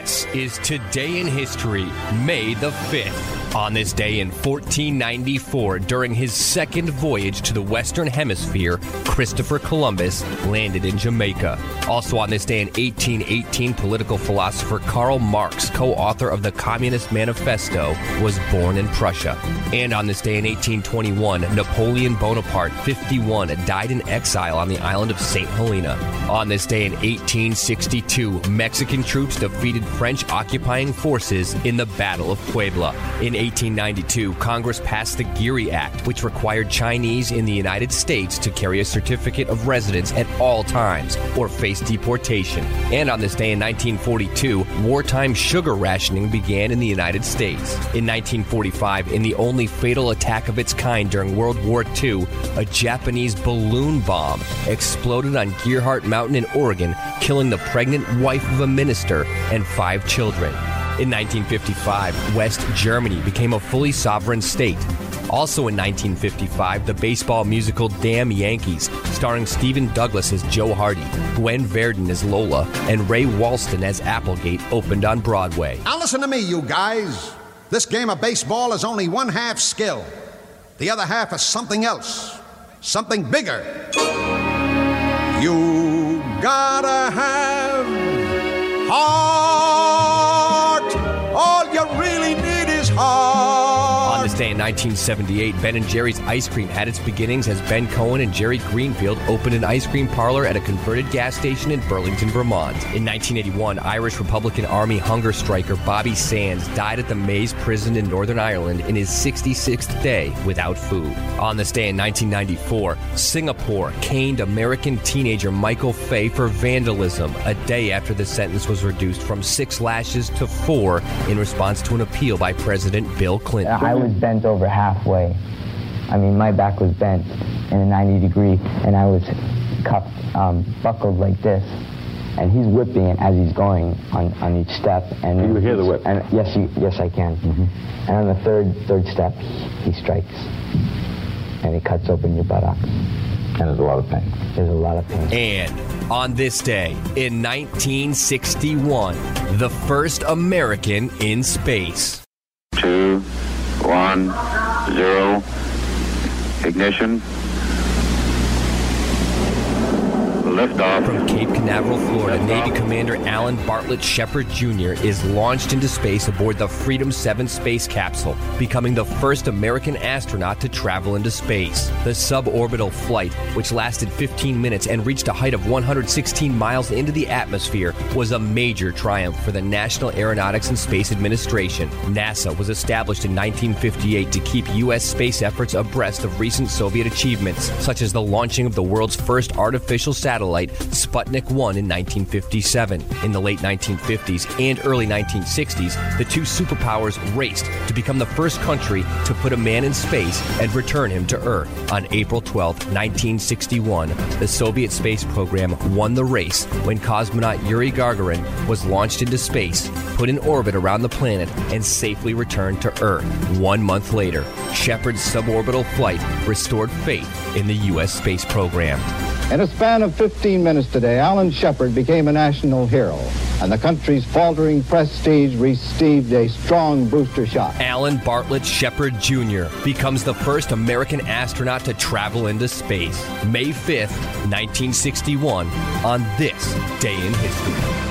This is Today in History, May the 5th. On this day in 1494, during his second voyage to the Western Hemisphere, Christopher Columbus landed in Jamaica. Also on this day in 1818, political philosopher Karl Marx, co author of the Communist Manifesto, was born in Prussia. And on this day in 1821, Napoleon Bonaparte, 51, died in exile on the island of St. Helena. On this day in 1862, Mexican troops defeated French occupying forces in the Battle of Puebla. In 1892, Congress passed the Geary Act, which required Chinese in the United States to carry a certificate of residence at all times or face deportation. And on this day in 1942, wartime sugar rationing began in the United States. In 1945, in the only fatal attack of its kind during World War II, a Japanese balloon bomb exploded on Gearhart Mountain in Oregon, killing the pregnant wife of a minister and five children. In 1955, West Germany became a fully sovereign state. Also in 1955, the baseball musical Damn Yankees, starring Stephen Douglass as Joe Hardy, Gwen Verdon as Lola, and Ray Walston as Applegate, opened on Broadway. Now listen to me, you guys. This game of baseball is only one half skill. The other half is something else, something bigger. You gotta have On this day in 1978, Ben and Jerry's Ice Cream had its beginnings as Ben Cohen and Jerry Greenfield opened an ice cream parlor at a converted gas station in Burlington, Vermont. In 1981, Irish Republican Army hunger striker Bobby Sands died at the Maze prison in Northern Ireland in his 66th day without food. On this day in 1994, Singapore caned American teenager Michael Fay for vandalism a day after the sentence was reduced from six lashes to four in response to an appeal by President Bill Clinton. I was bent over halfway. I mean, my back was bent in a 90 degree, and I was cuffed, um, buckled like this. And he's whipping it as he's going on, on each step. And You hear the whip? And yes, you, yes, I can. And on the third third step, he strikes, and he cuts open your buttocks. And there's a lot of pain. There's a lot of pain. And on this day in 1961, the first American in space. One, zero, ignition. Liftoff. From Cape Canaveral, Florida, Navy Commander Alan Bartlett Shepard Jr. is launched into space aboard the Freedom 7 space capsule, becoming the first American astronaut to travel into space. The suborbital flight, which lasted 15 minutes and reached a height of 116 miles into the atmosphere, was a major triumph for the National Aeronautics and Space Administration. NASA was established in 1958 to keep U.S. space efforts abreast of recent Soviet achievements, such as the launching of the world's first artificial satellite, Sputnik 1, in 1957. In the late 1950s and early 1960s, the two superpowers raced to become the first country to put a man in space and return him to Earth. On April 12, 1961, the Soviet space program won the race when cosmonaut Yuri Gagarin was launched into space, put in orbit around the planet, and safely returned to Earth. One month later, Shepard's suborbital flight restored faith in the U.S. space program. In a span of 15 minutes today, Alan Shepard became a national hero, and the country's faltering prestige received a strong booster shot. Alan Bartlett Shepard Jr. becomes the first American astronaut to travel into space. May 5th, 1961, on this day in history.